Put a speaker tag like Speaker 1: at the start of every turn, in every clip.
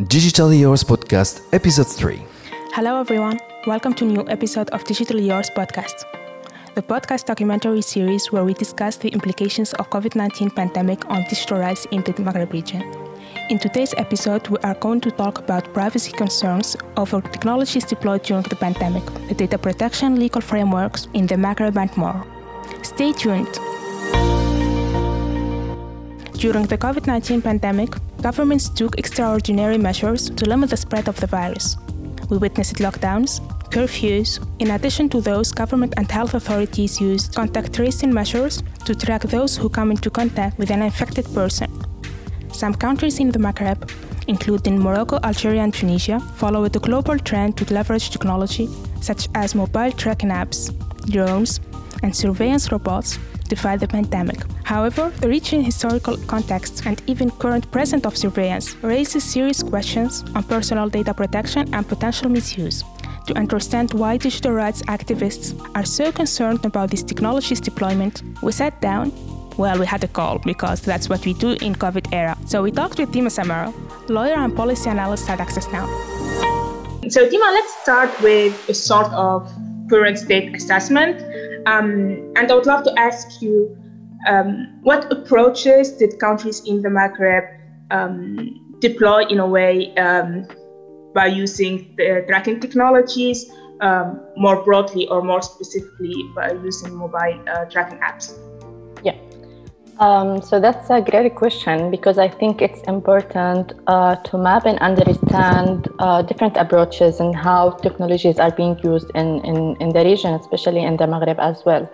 Speaker 1: Digitally Yours Podcast, Episode 3.
Speaker 2: Hello, everyone. Welcome to new episode of Digital Yours Podcast, the podcast documentary series where we discuss the implications of COVID-19 pandemic on digital rights in the Maghreb region. In today's episode, we are going to talk about privacy concerns over technologies deployed during the pandemic, the data protection legal frameworks in the Maghreb and more. Stay tuned. During the COVID 19 pandemic, governments took extraordinary measures to limit the spread of the virus. We witnessed lockdowns, curfews, in addition to those, government and health authorities used contact tracing measures to track those who come into contact with an infected person. Some countries in the Maghreb, including Morocco, Algeria, and Tunisia, followed the global trend to leverage technology such as mobile tracking apps, drones, and surveillance robots to fight the pandemic. However, the region historical context and even current present of surveillance raises serious questions on personal data protection and potential misuse. To understand why digital rights activists are so concerned about this technology's deployment, we sat down. Well, we had a call because that's what we do in COVID era. So we talked with Dima Samaro, lawyer and policy analyst at Access Now.
Speaker 3: So Dima, let's start with a sort of current state assessment. Um, and I would love to ask you um, what approaches did countries in the Maghreb um, deploy in a way um, by using the tracking technologies um, more broadly or more specifically by using mobile uh, tracking apps?
Speaker 4: Um, so that's a great question because I think it's important uh, to map and understand uh, different approaches and how technologies are being used in, in, in the region, especially in the Maghreb as well.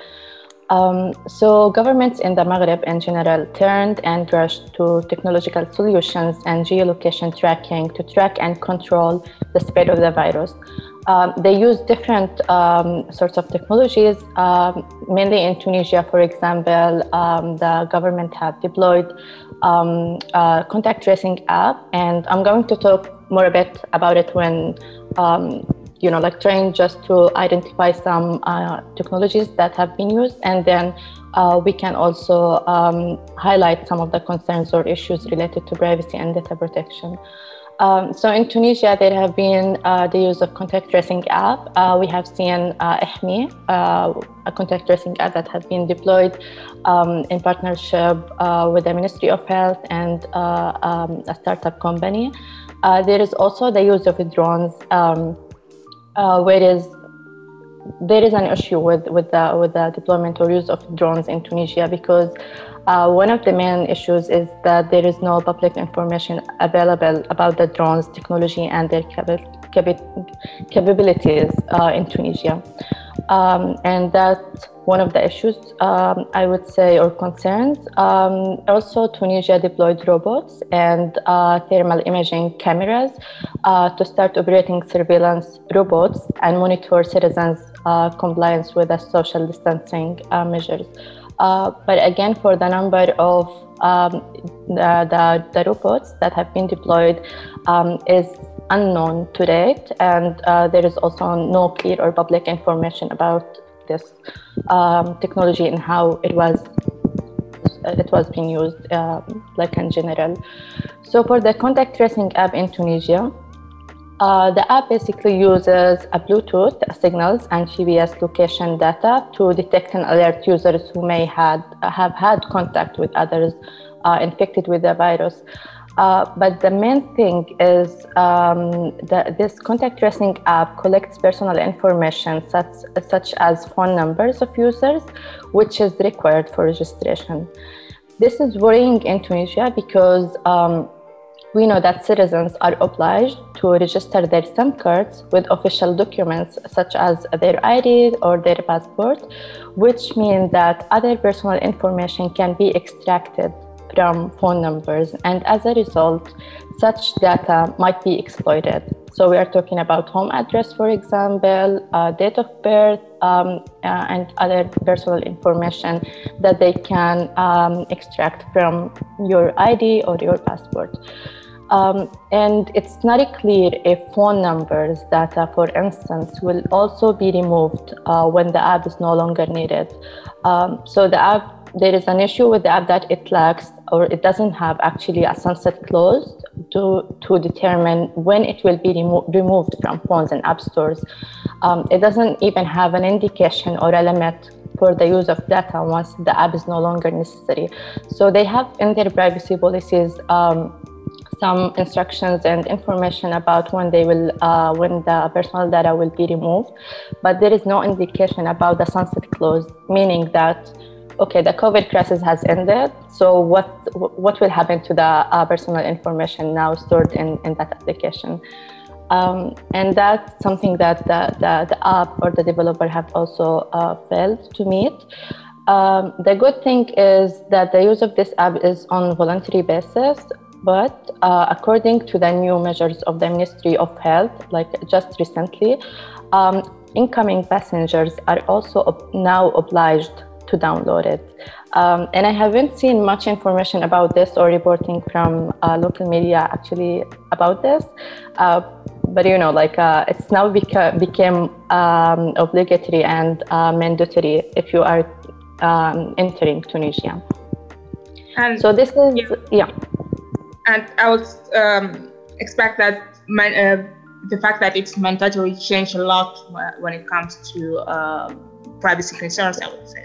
Speaker 4: Um, so governments in the Maghreb in general turned and rushed to technological solutions and geolocation tracking to track and control the spread of the virus. Um, they use different um, sorts of technologies. Um, mainly in Tunisia, for example, um, the government had deployed um, a contact tracing app, and I'm going to talk more a bit about it when you know, like trying just to identify some uh, technologies that have been used, and then uh, we can also um, highlight some of the concerns or issues related to privacy and data protection. Um, so in Tunisia, there have been uh, the use of contact tracing app. Uh, we have seen uh, uh, a contact tracing app that has been deployed um, in partnership uh, with the Ministry of Health and uh, um, a startup company. there is also the use of drones. Um, uh, whereas there is an issue with, with, the, with the deployment or use of drones in Tunisia because uh, one of the main issues is that there is no public information available about the drones technology and their capabilities uh, in Tunisia. Um, and that's one of the issues um, I would say or concerns. Um, also, Tunisia deployed robots and uh, thermal imaging cameras uh, to start operating surveillance robots and monitor citizens' uh, compliance with the social distancing uh, measures. Uh, but again, for the number of um, the, the, the, robots that have been deployed um, is unknown to date, and uh, there is also no clear or public information about this um, technology and how it was it was being used, um, like in general. So for the contact tracing app in Tunisia, uh, the app basically uses a Bluetooth signals and GPS location data to detect and alert users who may had, have had contact with others uh, infected with the virus. Uh, but the main thing is um, that this contact tracing app collects personal information such, such as phone numbers of users, which is required for registration. This is worrying in Tunisia because um, we know that citizens are obliged to register their SIM cards with official documents such as their ID or their passport, which means that other personal information can be extracted from phone numbers, and as a result, such data might be exploited. So, we are talking about home address, for example, uh, date of birth, um, uh, and other personal information that they can um, extract from your ID or your passport. Um, and it's not clear if phone numbers data, for instance, will also be removed uh, when the app is no longer needed. Um, so the app there is an issue with the app that it lacks or it doesn't have actually a sunset clause to, to determine when it will be remo- removed from phones and app stores. Um, it doesn't even have an indication or a limit for the use of data once the app is no longer necessary. So they have in their privacy policies um, some instructions and information about when they will uh, when the personal data will be removed, but there is no indication about the sunset clause, meaning that okay, the COVID crisis has ended. So what what will happen to the uh, personal information now stored in, in that application? Um, and that's something that the, the, the, app or the developer have also uh, failed to meet. Um, the good thing is that the use of this app is on voluntary basis, but uh, according to the new measures of the Ministry of Health, like just recently, um, incoming passengers are also ob- now obliged to download it. Um, and I haven't seen much information about this or reporting from uh, local media actually about this. Uh, but you know, like uh, it's now beca- became um, obligatory and uh, mandatory if you are um, entering Tunisia. And so this is yeah. yeah.
Speaker 3: And I would um, expect that uh, the fact that it's mandatory change a lot when it comes to uh, privacy concerns. I would say.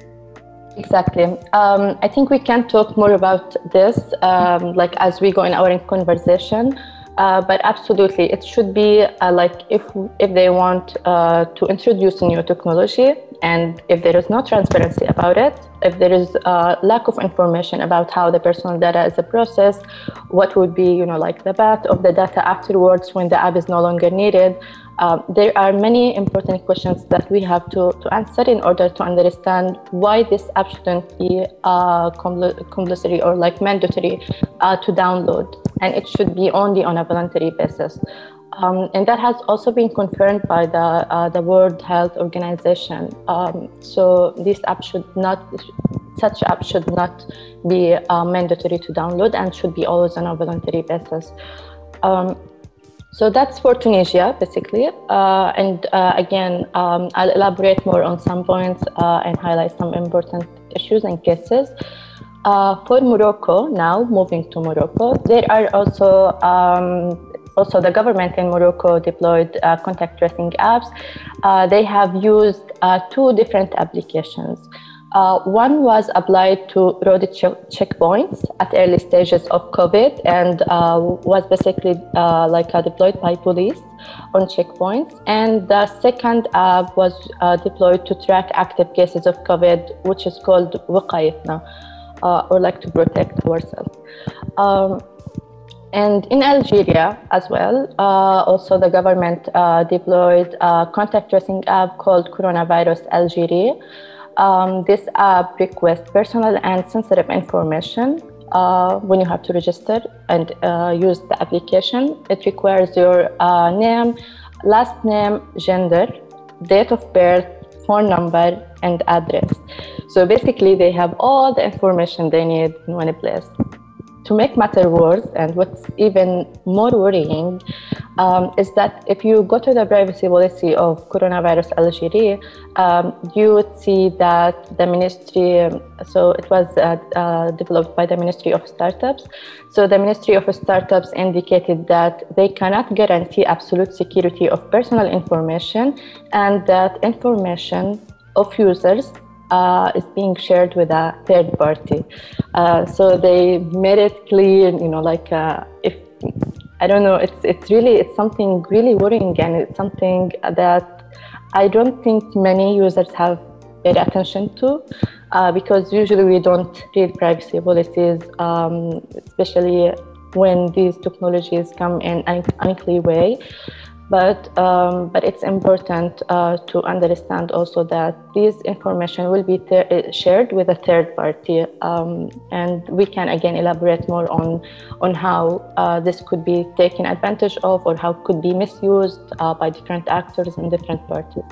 Speaker 4: Exactly. Um, I think we can talk more about this, um, like as we go in our conversation. Uh, but absolutely, it should be uh, like if if they want uh, to introduce a new technology, and if there is no transparency about it, if there is a lack of information about how the personal data is processed, what would be you know like the path of the data afterwards when the app is no longer needed, um, there are many important questions that we have to, to answer in order to understand why this app shouldn't be uh, compulsory or like mandatory uh, to download, and it should be only on a voluntary basis. Um, and that has also been confirmed by the uh, the World Health Organization. Um, so this app should not, such app should not be uh, mandatory to download and should be always on a voluntary basis. Um, so that's for Tunisia, basically. Uh, and uh, again, um, I'll elaborate more on some points uh, and highlight some important issues and cases. Uh, for Morocco, now moving to Morocco, there are also um, also the government in Morocco deployed uh, contact tracing apps. Uh, they have used two different applications. Uh, one was applied to road ch- checkpoints at early stages of COVID and uh, was basically uh, like uh, deployed by police on checkpoints. And the second app was uh, deployed to track active cases of COVID, which is called uh, or like to protect ourselves. Um, and in Algeria as well, also the government deployed a contact tracing app called Coronavirus Algeria. Um, this app requests personal and sensitive information uh, when you have to register and uh, use the application. It requires your uh, name, last name, gender, date of birth, phone number, and address. So basically, they have all the information they need in one place to make matter worse, and what's even more worrying um, is that if you go to the privacy policy of coronavirus Algeria, um, you would see that the ministry, so it was uh, uh, developed by the Ministry of Startups. So the Ministry of Startups indicated that they cannot guarantee absolute security of personal information and that information of users uh, is being shared with a third party. Uh, so they made it clear, you know, like uh, if I don't know, it's it's really it's something really worrying, and it's something that I don't think many users have paid attention to, uh, because usually we don't read privacy policies, um, especially when these technologies come in an unclear way but um, but it's important uh, to understand also that this information will be ter- shared with a third party, um, and we can again elaborate more on on how uh, this could be taken advantage of or how it could be misused uh, by different actors and different parties.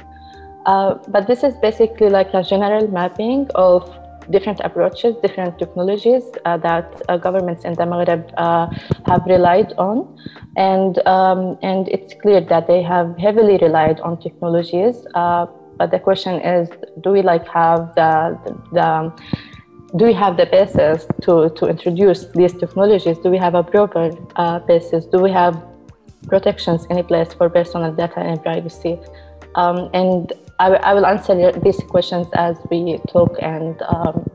Speaker 4: Uh, but this is basically like a general mapping of different approaches, different technologies uh, that uh, governments in the Maghreb uh, have relied on, and um, and it's clear that they have heavily relied on technologies. Uh, but the question is, do we like have the the, do we have the basis to, to introduce these technologies? Do we have a proper uh, basis? Do we have protections in place for personal data and privacy? Um, and I, I, will answer these questions as we talk. And um,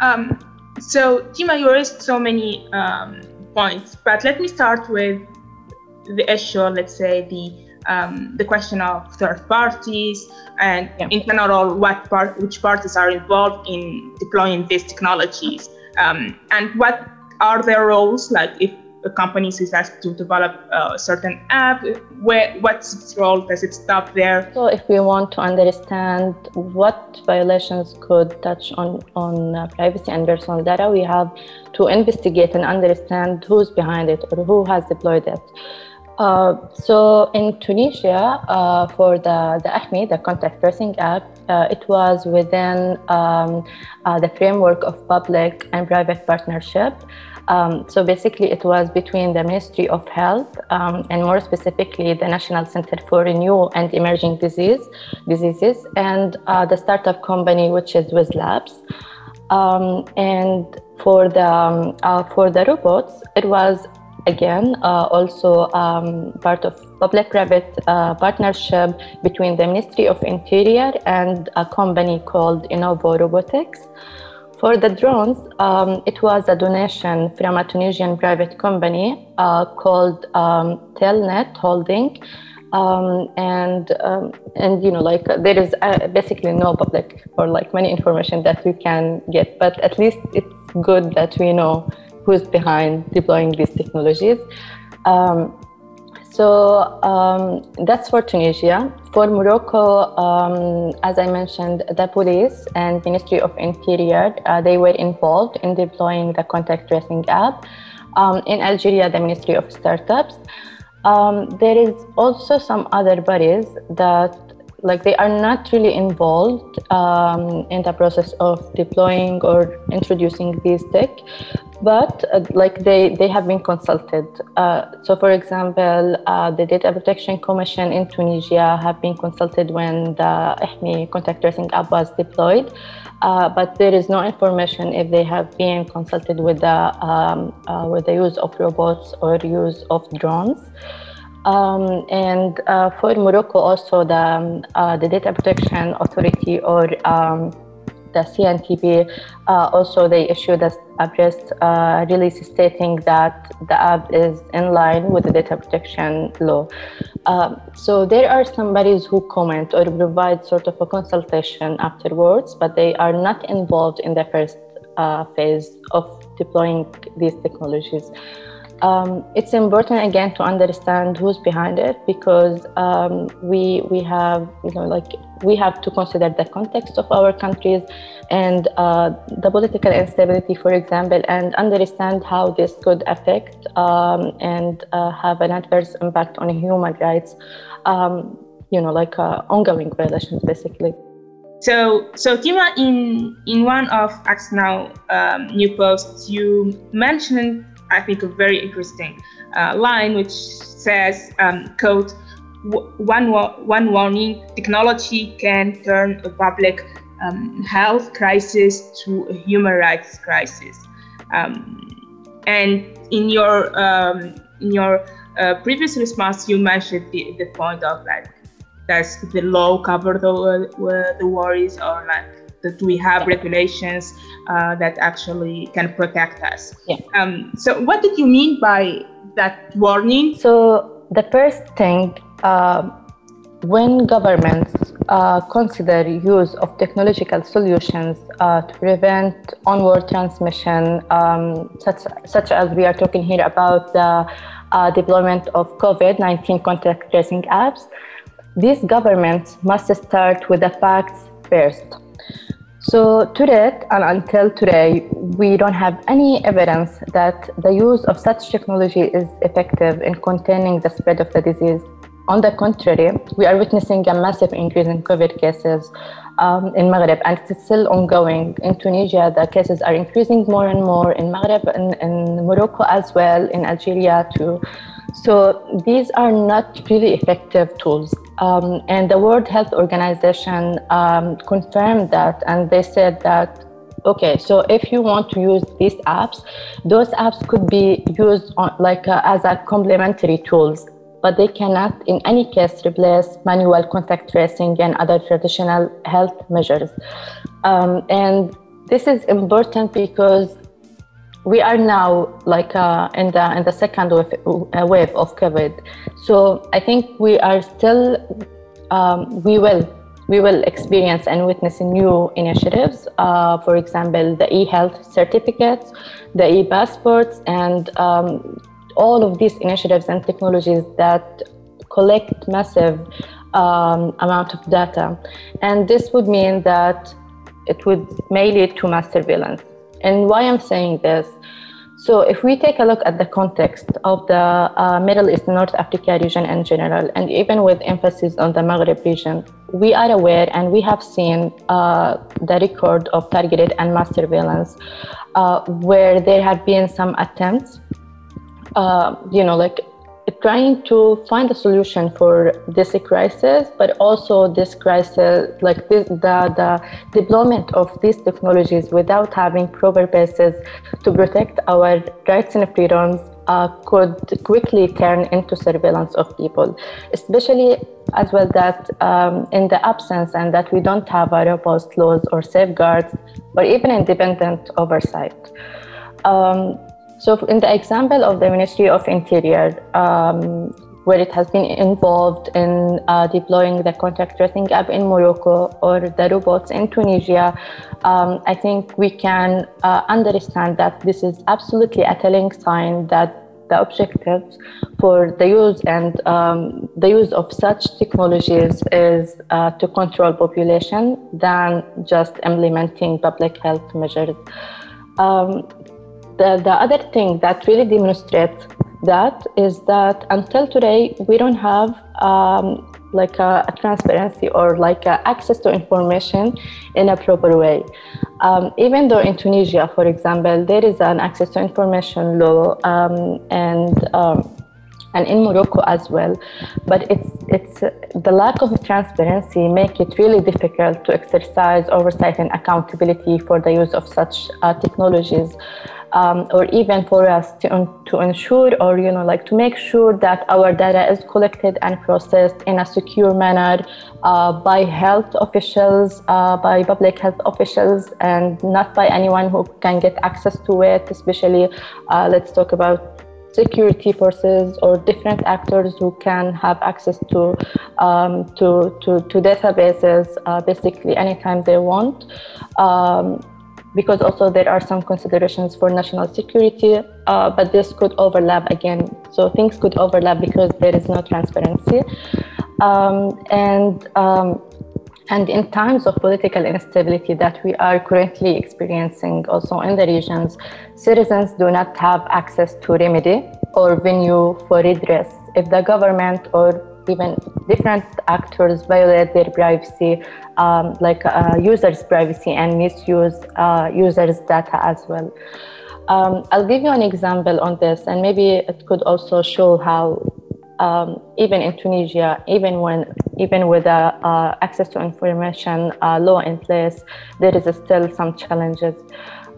Speaker 3: um, so, Dima, you raised so many um, points, but let me start with the issue. Let's say the um, the question of third parties and yeah. in general what part which parties are involved in deploying these technologies um, and what are their roles like if a company is asked to develop a certain app? Where what's its role? Does it stop there?
Speaker 4: So if we want to understand what violations could touch on on uh, privacy and personal data we have to investigate and understand who's behind it or who has deployed it. Uh, so in Tunisia, uh, for the, the AHMI, the contact tracing app, uh, it was within um, uh, the framework of public and private partnership. Um, so basically, it was between the Ministry of Health um, and more specifically the National Center for New and Emerging Disease, Diseases and uh, the startup company, which is Wiz Labs. Um, and for the um, uh, for the robots, it was again uh, also um, part of public-private uh, partnership between the Ministry of Interior and a company called Enova Robotics. For the drones, um, it was a donation from a Tunisian private company uh, called um, Telnet Holding. Um, and um, and you know like there is uh, basically no public or like many information that we can get but at least it's good that we know who's behind deploying these technologies. Um, so um, that's for Tunisia. For Morocco, um, as I mentioned, the police and Ministry of Interior uh, they were involved in deploying the contact tracing app. Um, in Algeria, the Ministry of Startups. Um, there is also some other bodies that like they are not really involved um, in the process of deploying or introducing these tech but uh, like they they have been consulted. Uh, so for example uh, the data protection commission in tunisia have been consulted when the AHMI contact tracing app was deployed uh, but there is no information if they have been consulted with the um, uh, with the use of robots or use of drones um, and uh, for Morocco, also the, um, uh, the Data Protection Authority or um, the CNDP, uh, also they issued a, a press uh, release stating that the app is in line with the data protection law. Um, so there are some bodies who comment or provide sort of a consultation afterwards, but they are not involved in the first uh, phase of deploying these technologies um, it's important again to understand who's behind it because um, we we have you know like we have to consider the context of our countries and uh, the political instability, for example, and understand how this could affect um, and uh, have an adverse impact on human rights. Um, you know, like uh, ongoing violations, basically.
Speaker 3: So, so Dima, in in one of Act Now um, new posts, you mentioned I think, a very interesting uh, line, which says, um, quote, one, one warning, technology can turn a public um, health crisis to a human rights crisis. Um, and in your um, in your uh, previous response, you mentioned the, the point of like does the law cover the uh, the worries or like that we have regulations uh, that actually can protect us.
Speaker 4: Yeah.
Speaker 3: Um, so, what did you mean by that warning?
Speaker 4: So, the first thing, uh, when governments uh, consider use of technological solutions uh, to prevent onward transmission, um, such, such as we are talking here about the uh, deployment of COVID 19 contact tracing apps, these governments must start with the facts first. So today and until today, we don't have any evidence that the use of such technology is effective in containing the spread of the disease. On the contrary, we are witnessing a massive increase in COVID cases um, in Maghreb, and it's still ongoing. In Tunisia, the cases are increasing more and more. In Maghreb, in, in Morocco as well, in Algeria too. So these are not really effective tools. Um, and the World Health Organization um, confirmed that, and they said that Okay, so if you want to use these apps, those apps could be used on, like uh, as a complementary tools, but they cannot in any case replace manual contact tracing and other traditional health measures. Um, and this is important because we are now like uh, in the in the second wave, uh, wave of COVID. So I think we are still um, we will we will experience and witness new initiatives. Uh, for example, the e-health certificates, the e-passports, and um, all of these initiatives and technologies that collect massive um, amount of data. And this would mean that it would may lead to mass surveillance. And why I'm saying this? So, if we take a look at the context of the uh, Middle East North Africa region in general, and even with emphasis on the Maghreb region, we are aware and we have seen uh, the record of targeted and mass surveillance uh, where there have been some attempts, uh, you know, like trying to find a solution for this crisis, but also this crisis, like this, the, the deployment of these technologies without having proper bases to protect our rights and freedoms uh, could quickly turn into surveillance of people, especially as well that um, in the absence and that we don't have a robust laws or safeguards or even independent oversight. Um, so, in the example of the Ministry of Interior, um, where it has been involved in uh, deploying the contact tracing app in Morocco or the robots in Tunisia, um, I think we can uh, understand that this is absolutely a telling sign that the objectives for the use and um, the use of such technologies is uh, to control population than just implementing public health measures. Um, the, the other thing that really demonstrates that is that until today we don't have um, like a, a, transparency or like access to information in a proper way. Um, even though in Tunisia, for example, there is an access to information law um, and um, and in Morocco as well, but it's it's the lack of transparency make it really difficult to exercise oversight and accountability for the use of such uh, technologies um, or even for us to, to ensure or you know like to make sure that our data is collected and processed in a secure manner uh, by health officials uh, by public health officials and not by anyone who can get access to it especially uh, let's talk about security forces or different actors who can have access to um, to, to, to, databases uh, basically anytime they want. Um, because also there are some considerations for national security, uh, but this could overlap again. So things could overlap because there is no transparency. Um, and um, and in times of political instability that we are currently experiencing also in the regions, citizens do not have access to remedy or venue for redress if the government or even different actors violate their privacy, um, like uh, users' privacy and misuse uh, users' data as well. Um, I'll give you an example on this, and maybe it could also show how um, even in Tunisia, even when even with uh, uh access to information uh, law in place, there is still some challenges.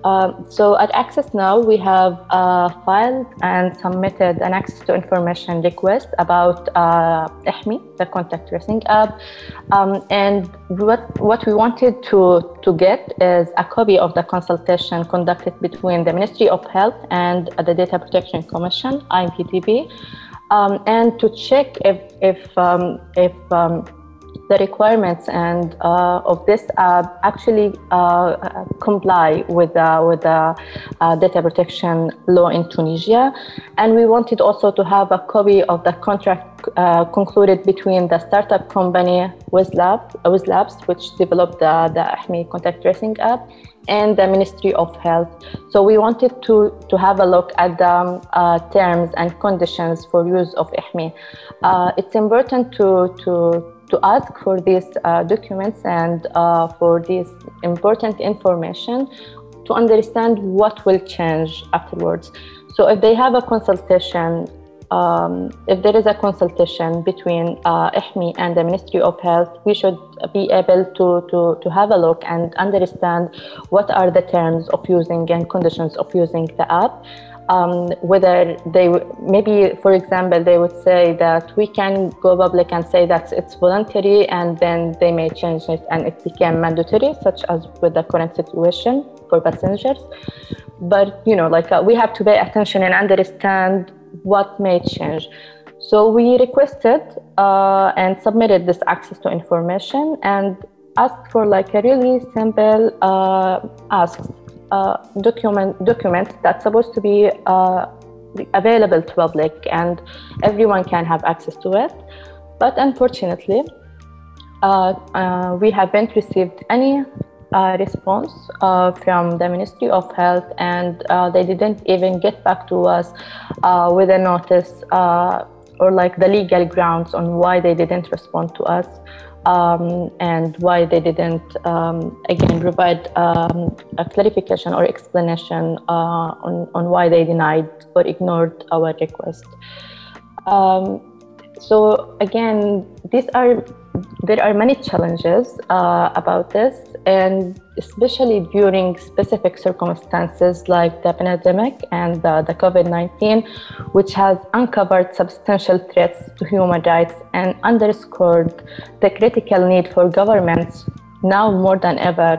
Speaker 4: Um, so at Access Now, we have uh, filed and submitted an access to information request about uh, the contact tracing app. Um, and what, what we wanted to, to get is a copy of the consultation conducted between the Ministry of Health and the Data Protection Commission, INPDP, um, and to check if, if, um, if um, the requirements and uh, of this app actually uh, comply with with the uh, data protection law in Tunisia. And we wanted also to have a copy of the contract uh, concluded between the startup company WizLab, WizLabs, which developed the, the AHMI contact tracing app, and the Ministry of Health. So we wanted to, to have a look at the um, uh, terms and conditions for use of AHMI. Uh, it's important to, to, to ask for these uh, documents and uh, for this important information to understand what will change afterwards. So if they have a consultation um, if there is a consultation between uh, IHMI and the Ministry of Health, we should be able to, to, to have a look and understand what are the terms of using and conditions of using the app. Um, whether they maybe for example they would say that we can go public and say that it's voluntary and then they may change it and it became mandatory such as with the current situation for passengers. But you know like uh, we have to pay attention and understand what may change. So we requested uh, and submitted this access to information and asked for like a really simple uh, asks document documents that's supposed to be uh, available to public and everyone can have access to it but unfortunately uh, uh we haven't received any uh, response uh, from the Ministry of Health, and they didn't even get back to us with a notice or like the legal grounds on why they didn't respond to us. Um, and why they didn't um, again provide um, a clarification or explanation uh, on, on why they denied or ignored our request. Um, so again, these are there are many challenges uh, about this, and especially during specific circumstances like the pandemic and the, the COVID 19, which has uncovered substantial threats to human rights and underscored the critical need for governments now more than ever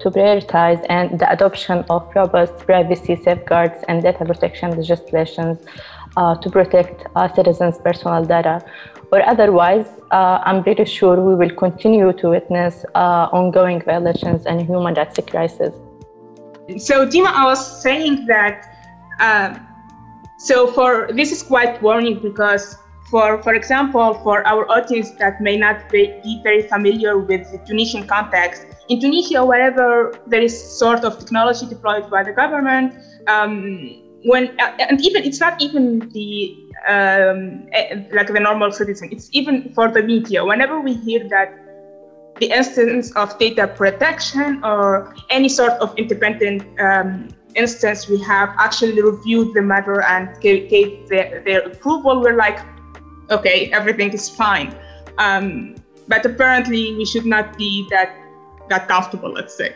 Speaker 4: to prioritize and the adoption of robust privacy safeguards and data protection legislations uh, to protect uh, citizens' personal data or otherwise, uh, I'm pretty sure we will continue to witness uh, ongoing violations and human rights crisis.
Speaker 3: So, Dima, I was saying that. Uh, so, for this is quite warning because, for for example, for our audience that may not be, be very familiar with the Tunisian context, in Tunisia, wherever there is sort of technology deployed by the government, um, when and even it's not even the um, eh, like the normal citizen. It's even for the media. Whenever we hear that the instance of data protection or any sort of independent um, instance, we have actually reviewed the matter and gave, gave their, their, approval. We're like, okay, everything is fine. Um, but apparently, we should not be that that comfortable. Let's say.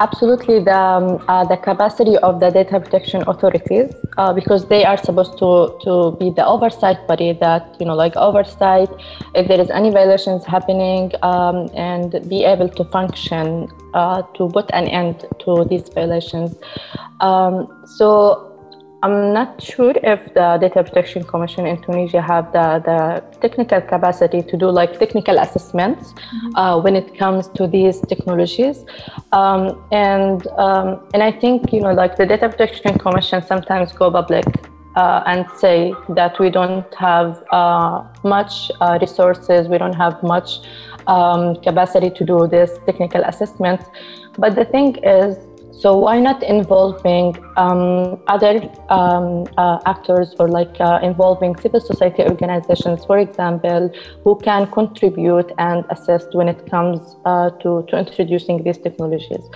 Speaker 4: Absolutely, the, um, uh, the capacity of the data protection authorities, uh, because they are supposed to, to be the oversight body that, you know, like oversight if there is any violations happening um, and be able to function uh, to put an end to these violations. Um, so I'm not sure if the Data Protection Commission in Tunisia have the, the technical capacity to do like technical assessments mm-hmm. uh, when it comes to these technologies. Um, and um, and I think you know like the Data Protection Commission sometimes go public uh, and say that we don't have uh, much uh, resources, we don't have much um, capacity to do this technical assessments. But the thing is, so why not involving um, other um, uh, actors or like uh, involving civil society organizations, for example, who can contribute and assist when it comes uh, to, to introducing these technologies.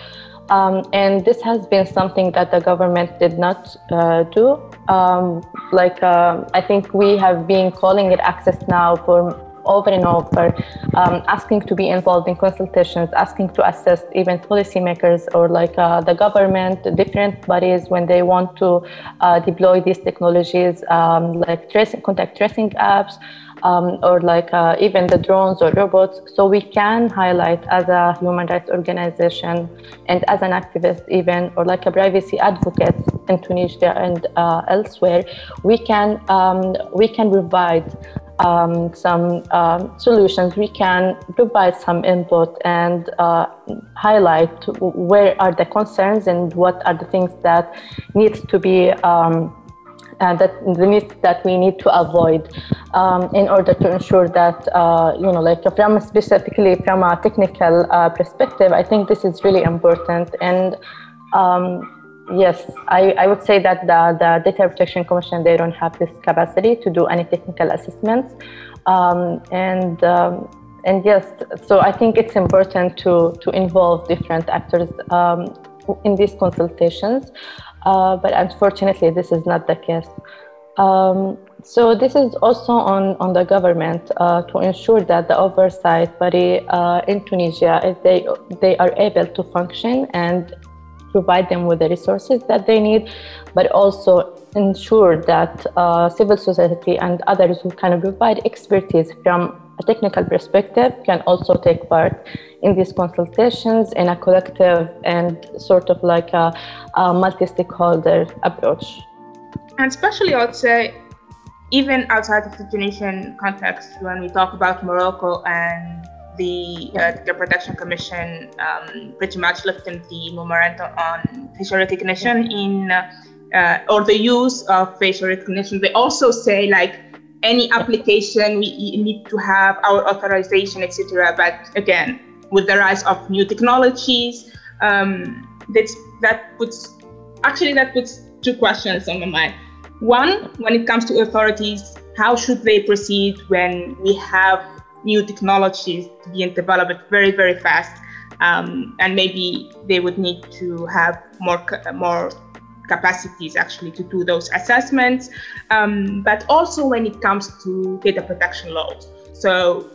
Speaker 4: Um, and this has been something that the government did not uh, do. Um, like uh, I think we have been calling it Access Now for over and over, um, asking to be involved in consultations, asking to assist even policymakers or like uh, the government, different bodies when they want to uh, deploy these technologies, um, like tracing, contact tracing apps. Um, or like uh, even the drones or robots. So we can highlight as a human rights organization and as an activist, even or like a privacy advocate in Tunisia and uh, elsewhere, we can um, we can provide um, some uh, solutions, we can provide some input and uh, highlight where are the concerns and what are the things that needs to be um, uh, that the needs that we need to avoid um, in order to ensure that uh, you know like from specifically from a technical uh, perspective i think this is really important and um, Yes, I, I would say that the, the Data Protection Commission, they don't have this capacity to do any technical assessments. Um, and um, and yes, so I think it's important to, to involve different actors um, in these consultations. Uh, but unfortunately, this is not the case. Um, so this is also on, on the government uh, to ensure that the oversight body uh, in Tunisia, they, they are able to function and provide them with the resources that they need, but also ensure that uh, civil society and others who can provide expertise from a technical perspective can also take part in these consultations in a collective and sort of like a, a multi-stakeholder approach.
Speaker 3: And especially, I would say, even outside of the Tunisian context, when we talk about Morocco and the uh, Data Protection Commission um, pretty much lifting the memorandum on facial recognition in uh, or the use of facial recognition. They also say like any application we need to have our authorization, etc. But again, with the rise of new technologies, um, that's, that puts actually that puts two questions on my mind. One, when it comes to authorities, how should they proceed when we have new technologies being developed very, very fast? Um, and maybe they would need to have more more capacities actually to do those assessments, um, but also when it comes to data protection laws. So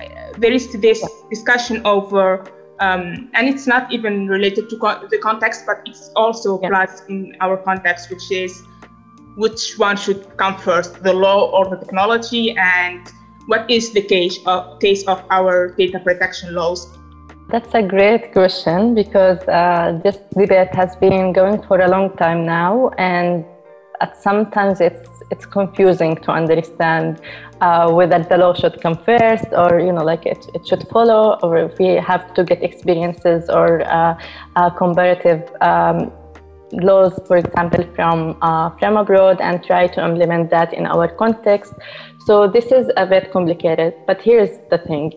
Speaker 3: uh, there is this discussion over, um, and it's not even related to co- the context, but it's also applies in our context, which is which one should come first, the law or the technology, and what is the case of, case of our data protection laws?
Speaker 4: That's a great question because uh, this debate has been going for a long time now, and at sometimes it's it's confusing to understand uh, whether the law should come first or you know like it, it should follow or if we have to get experiences or uh, uh comparative um, laws for example from uh, from abroad and try to implement that in our context. So this is a bit complicated but here's the thing.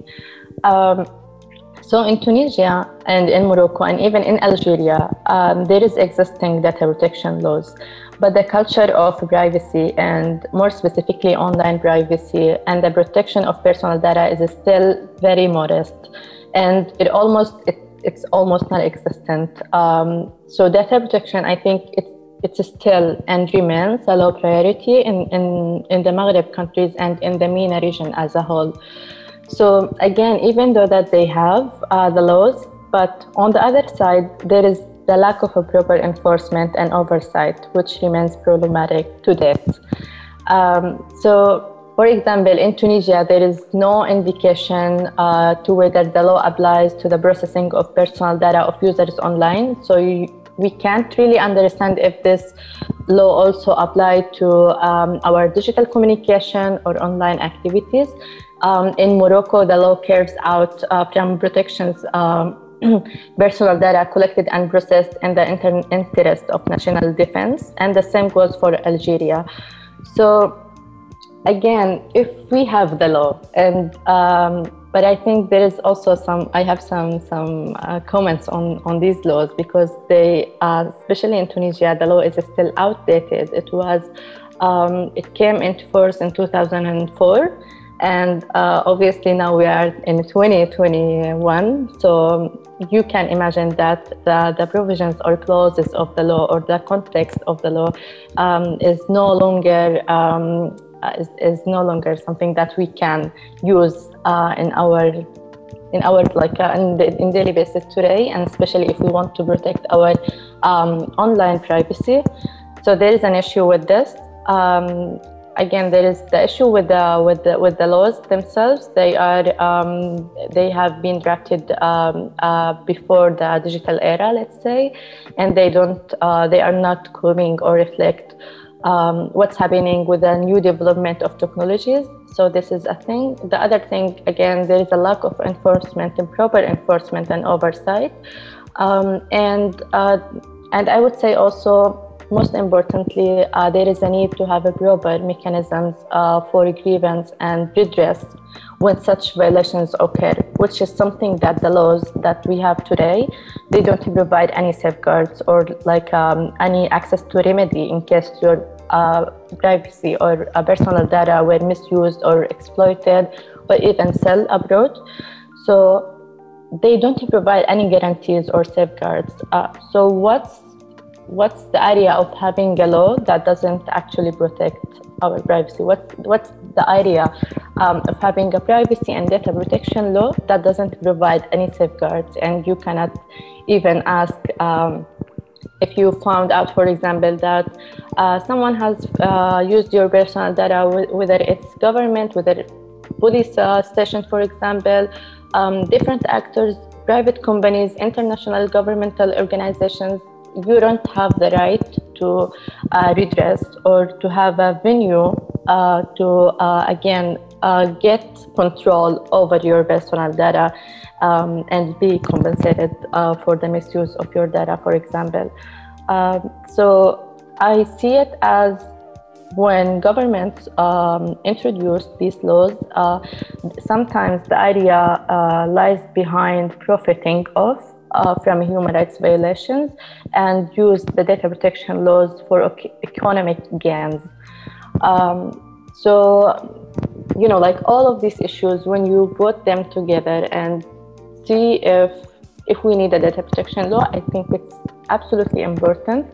Speaker 4: Um, so in Tunisia and in Morocco and even in Algeria, um, there is existing data protection laws, but the culture of privacy and more specifically online privacy and the protection of personal data is still very modest, and it almost it, it's almost non-existent. Um, so data protection, I think it's it's still and remains a low priority in, in, in the Maghreb countries and in the MENA region as a whole. So again, even though that they have uh, the laws, but on the other side, there is the lack of a proper enforcement and oversight, which remains problematic to date. Um, so, for example, in Tunisia, there is no indication uh, to whether the law applies to the processing of personal data of users online. So you, we can't really understand if this law also applied to um, our digital communication or online activities. Um, in Morocco, the law carves out uh, from protections um, personal data collected and processed in the inter- interest of national defense, and the same goes for Algeria. So, again, if we have the law, and um, but I think there is also some. I have some some uh, comments on on these laws because they, uh, especially in Tunisia, the law is still outdated. It was, um, it came into force in 2004 and uh, obviously now we are in 2021 so you can imagine that the, the provisions or clauses of the law or the context of the law um, is no longer um, is, is no longer something that we can use uh, in our in our like uh, in, in, daily basis today and especially if we want to protect our um, online privacy. So there is an issue with this. Um, again there is the issue with the with the with the laws themselves. They are um, they have been drafted um, uh, before the digital era let's say and they don't uh, they are not coming or reflect um, what's happening with the new development of technologies. So this is a thing. The other thing again there is a lack of enforcement and proper enforcement and oversight. Um, and uh, and i would say also most importantly, uh, there is a need to have a proper mechanisms uh, for grievance and redress when such violations occur, which is something that the laws that we have today, they don't provide any safeguards or like um, any access to remedy in case your uh, privacy or uh, personal data were misused or exploited or even sold abroad. So they don't provide any guarantees or safeguards. Uh, so what's what's the area of having a law that doesn't actually protect our privacy? What's, what's the idea um, of having a privacy and data protection law that doesn't provide any safeguards and you cannot even ask um, if you found out, for example, that uh, someone has uh, used your personal data, whether it's government, whether police uh, station, for example, um, different actors, private companies, international governmental organizations, you don't have the right to uh, redress or to have a venue uh, to uh, again uh, get control over your personal data um, and be compensated uh, for the misuse of your data, for example. Um, so I see it as when governments um, introduce these laws, uh, sometimes the idea lies behind profiting off uh, from human rights violations and use the data protection laws for economic gains. Um, so, you know, like all of these issues, when you put them together and see if if we need a data protection law, I think it's absolutely important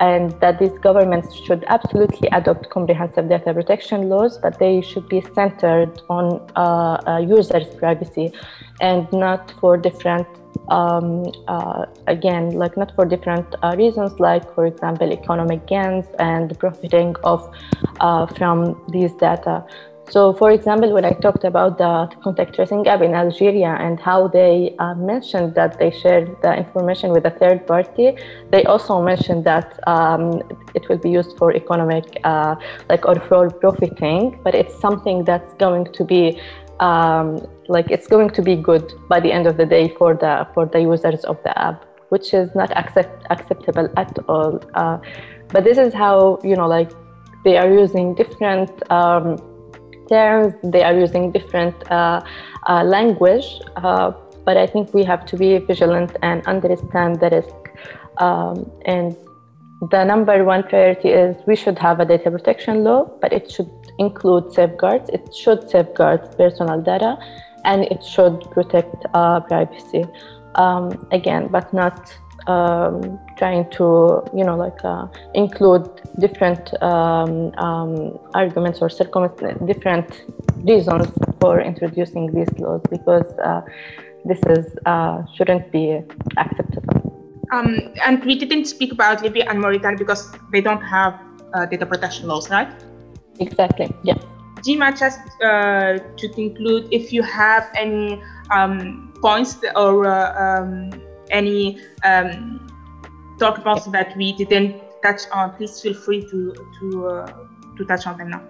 Speaker 4: and that these governments should absolutely adopt comprehensive data protection laws, but they should be centered on uh, uh, users' privacy and not for different, um, uh, again, like not for different uh, reasons, like, for example, economic gains and profiting of uh, from these data. So, for example, when I talked about the contact tracing app in Algeria and how they uh, mentioned that they shared the information with a third party, they also mentioned that um, it will be used for economic, uh, like, or for profiting, but it's something that's going to be um, like it's going to be good by the end of the day for the for the users of the app, which is not accept, acceptable at all. Uh, but this is how you know, like, they are using different. Um, terms, they are using different uh, uh, language, uh, but I think we have to be vigilant and understand the risk. Um, and the number one priority is we should have a data protection law, but it should include safeguards. It should safeguard personal data and it should protect uh, privacy. Um, again, but not um, trying to you know like uh, include different um, um, arguments or different reasons for introducing these laws because uh, this is uh, shouldn't be acceptable.
Speaker 3: Um, and we didn't speak about Libya and Mauritania because they don't have uh, data protection laws, right?
Speaker 4: Exactly. Yeah.
Speaker 3: Dima, just uh, to conclude, if you have any um, points or uh, um, any um, talk about that we didn't touch on, please feel free to to uh, to touch on them now.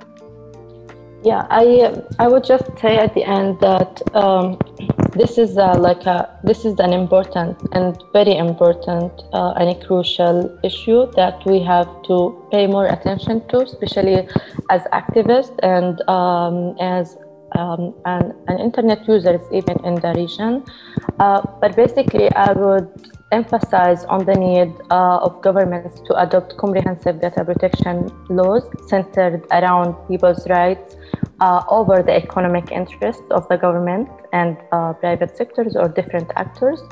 Speaker 4: Yeah, I I would just say at the end that um, this is uh, like a this is an important and very important uh, and a crucial issue that we have to pay more attention to, especially as activists and um, as um, internet users even in the region. Uh, but basically, I would emphasize on the need uh, of governments to adopt comprehensive data protection laws centered around people's rights uh, over the economic interests of the government and uh, private sectors or different actors.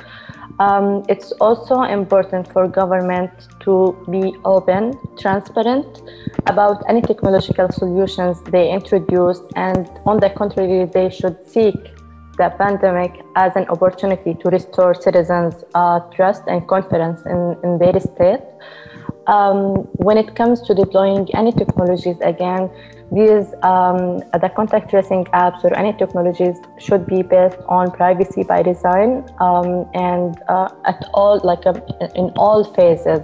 Speaker 4: Um, it's also important for government to be open, transparent about any technological solutions they introduce, and on the contrary, they should seek the pandemic as an opportunity to restore citizens' uh, trust and confidence in, in their state. Um, when it comes to deploying any technologies, again, these um, the contact tracing apps or any technologies should be based on privacy by design um, and uh, at all like um, in all phases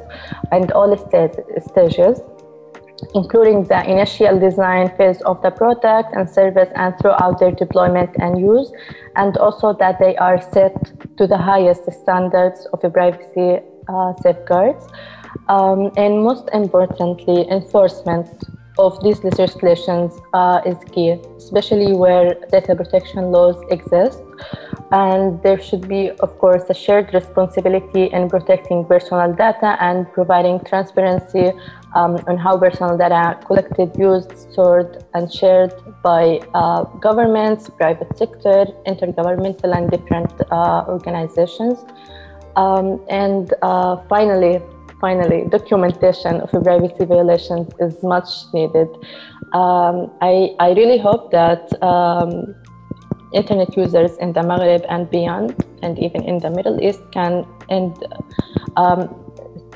Speaker 4: and all st- stages including the initial design phase of the product and service and throughout their deployment and use and also that they are set to the highest standards of privacy uh, safeguards um, and most importantly enforcement of these legislations uh, is key, especially where data protection laws exist. And there should be, of course, a shared responsibility in protecting personal data and providing transparency um, on how personal data are collected, used, stored, and shared by uh, governments, private sector, intergovernmental, and different uh, organizations. Um, and uh, finally, finally documentation of privacy violations is much needed. Um, I, I really hope that um, internet users in the Maghreb and beyond, and even in the Middle East, can and um,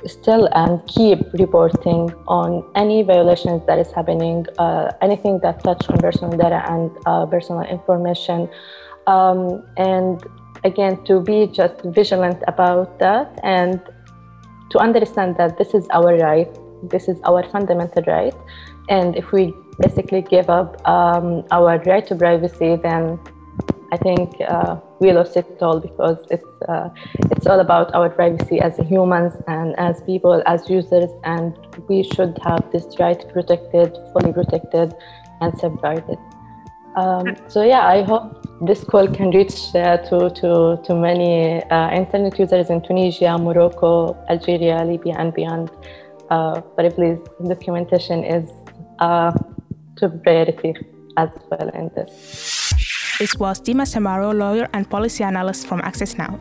Speaker 4: still and keep reporting on any violations that is happening, uh, anything that touch on personal data and uh, personal information, um, and again to be just vigilant about that and to understand that this is our right, this is our fundamental right, and if we basically give up um, our right to privacy, then I think uh, we lost it all because it's uh, it's all about our privacy as humans and as people, as users, and we should have this right protected, fully protected, and safeguarded. Um, so yeah, I hope this call can reach uh, to, to, to many uh, internet users in Tunisia, Morocco, Algeria, Libya, and beyond. Uh, but please, documentation is uh, to priority as well in this.
Speaker 2: This was Dima Samaro, lawyer and policy analyst from Access Now.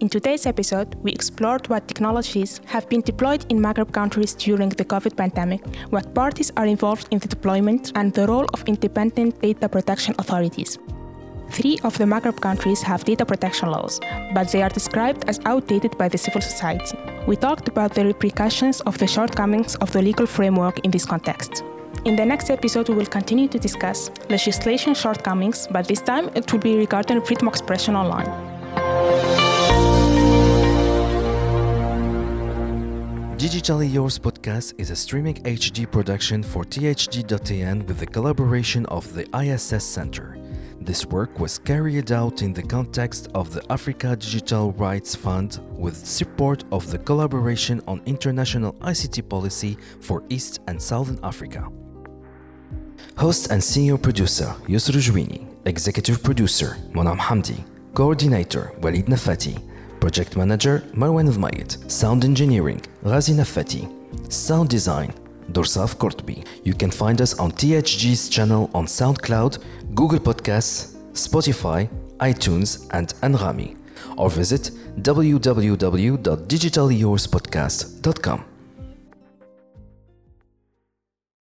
Speaker 2: In today's episode, we explored what technologies have been deployed in Maghreb countries during the COVID pandemic, what parties are involved in the deployment, and the role of independent data protection authorities. Three of the Maghreb countries have data protection laws, but they are described as outdated by the civil society. We talked about the repercussions of the shortcomings of the legal framework in this context. In the next episode, we will continue to discuss legislation shortcomings, but this time it will be regarding freedom of expression online.
Speaker 1: Digitally Yours podcast is a streaming HD production for THD.AN with the collaboration of the ISS Center. This work was carried out in the context of the Africa Digital Rights Fund with support of the Collaboration on International ICT Policy for East and Southern Africa. Host and senior producer Yusru Jouini, executive producer Monam Hamdi, coordinator Walid Nafati, Project Manager Marwan Almayet, Sound Engineering Ghazi Nafati, Sound Design Dorsaf Kortbi. You can find us on THG's channel on SoundCloud, Google Podcasts, Spotify, iTunes, and Anghami, or visit www.digitalyourspodcast.com.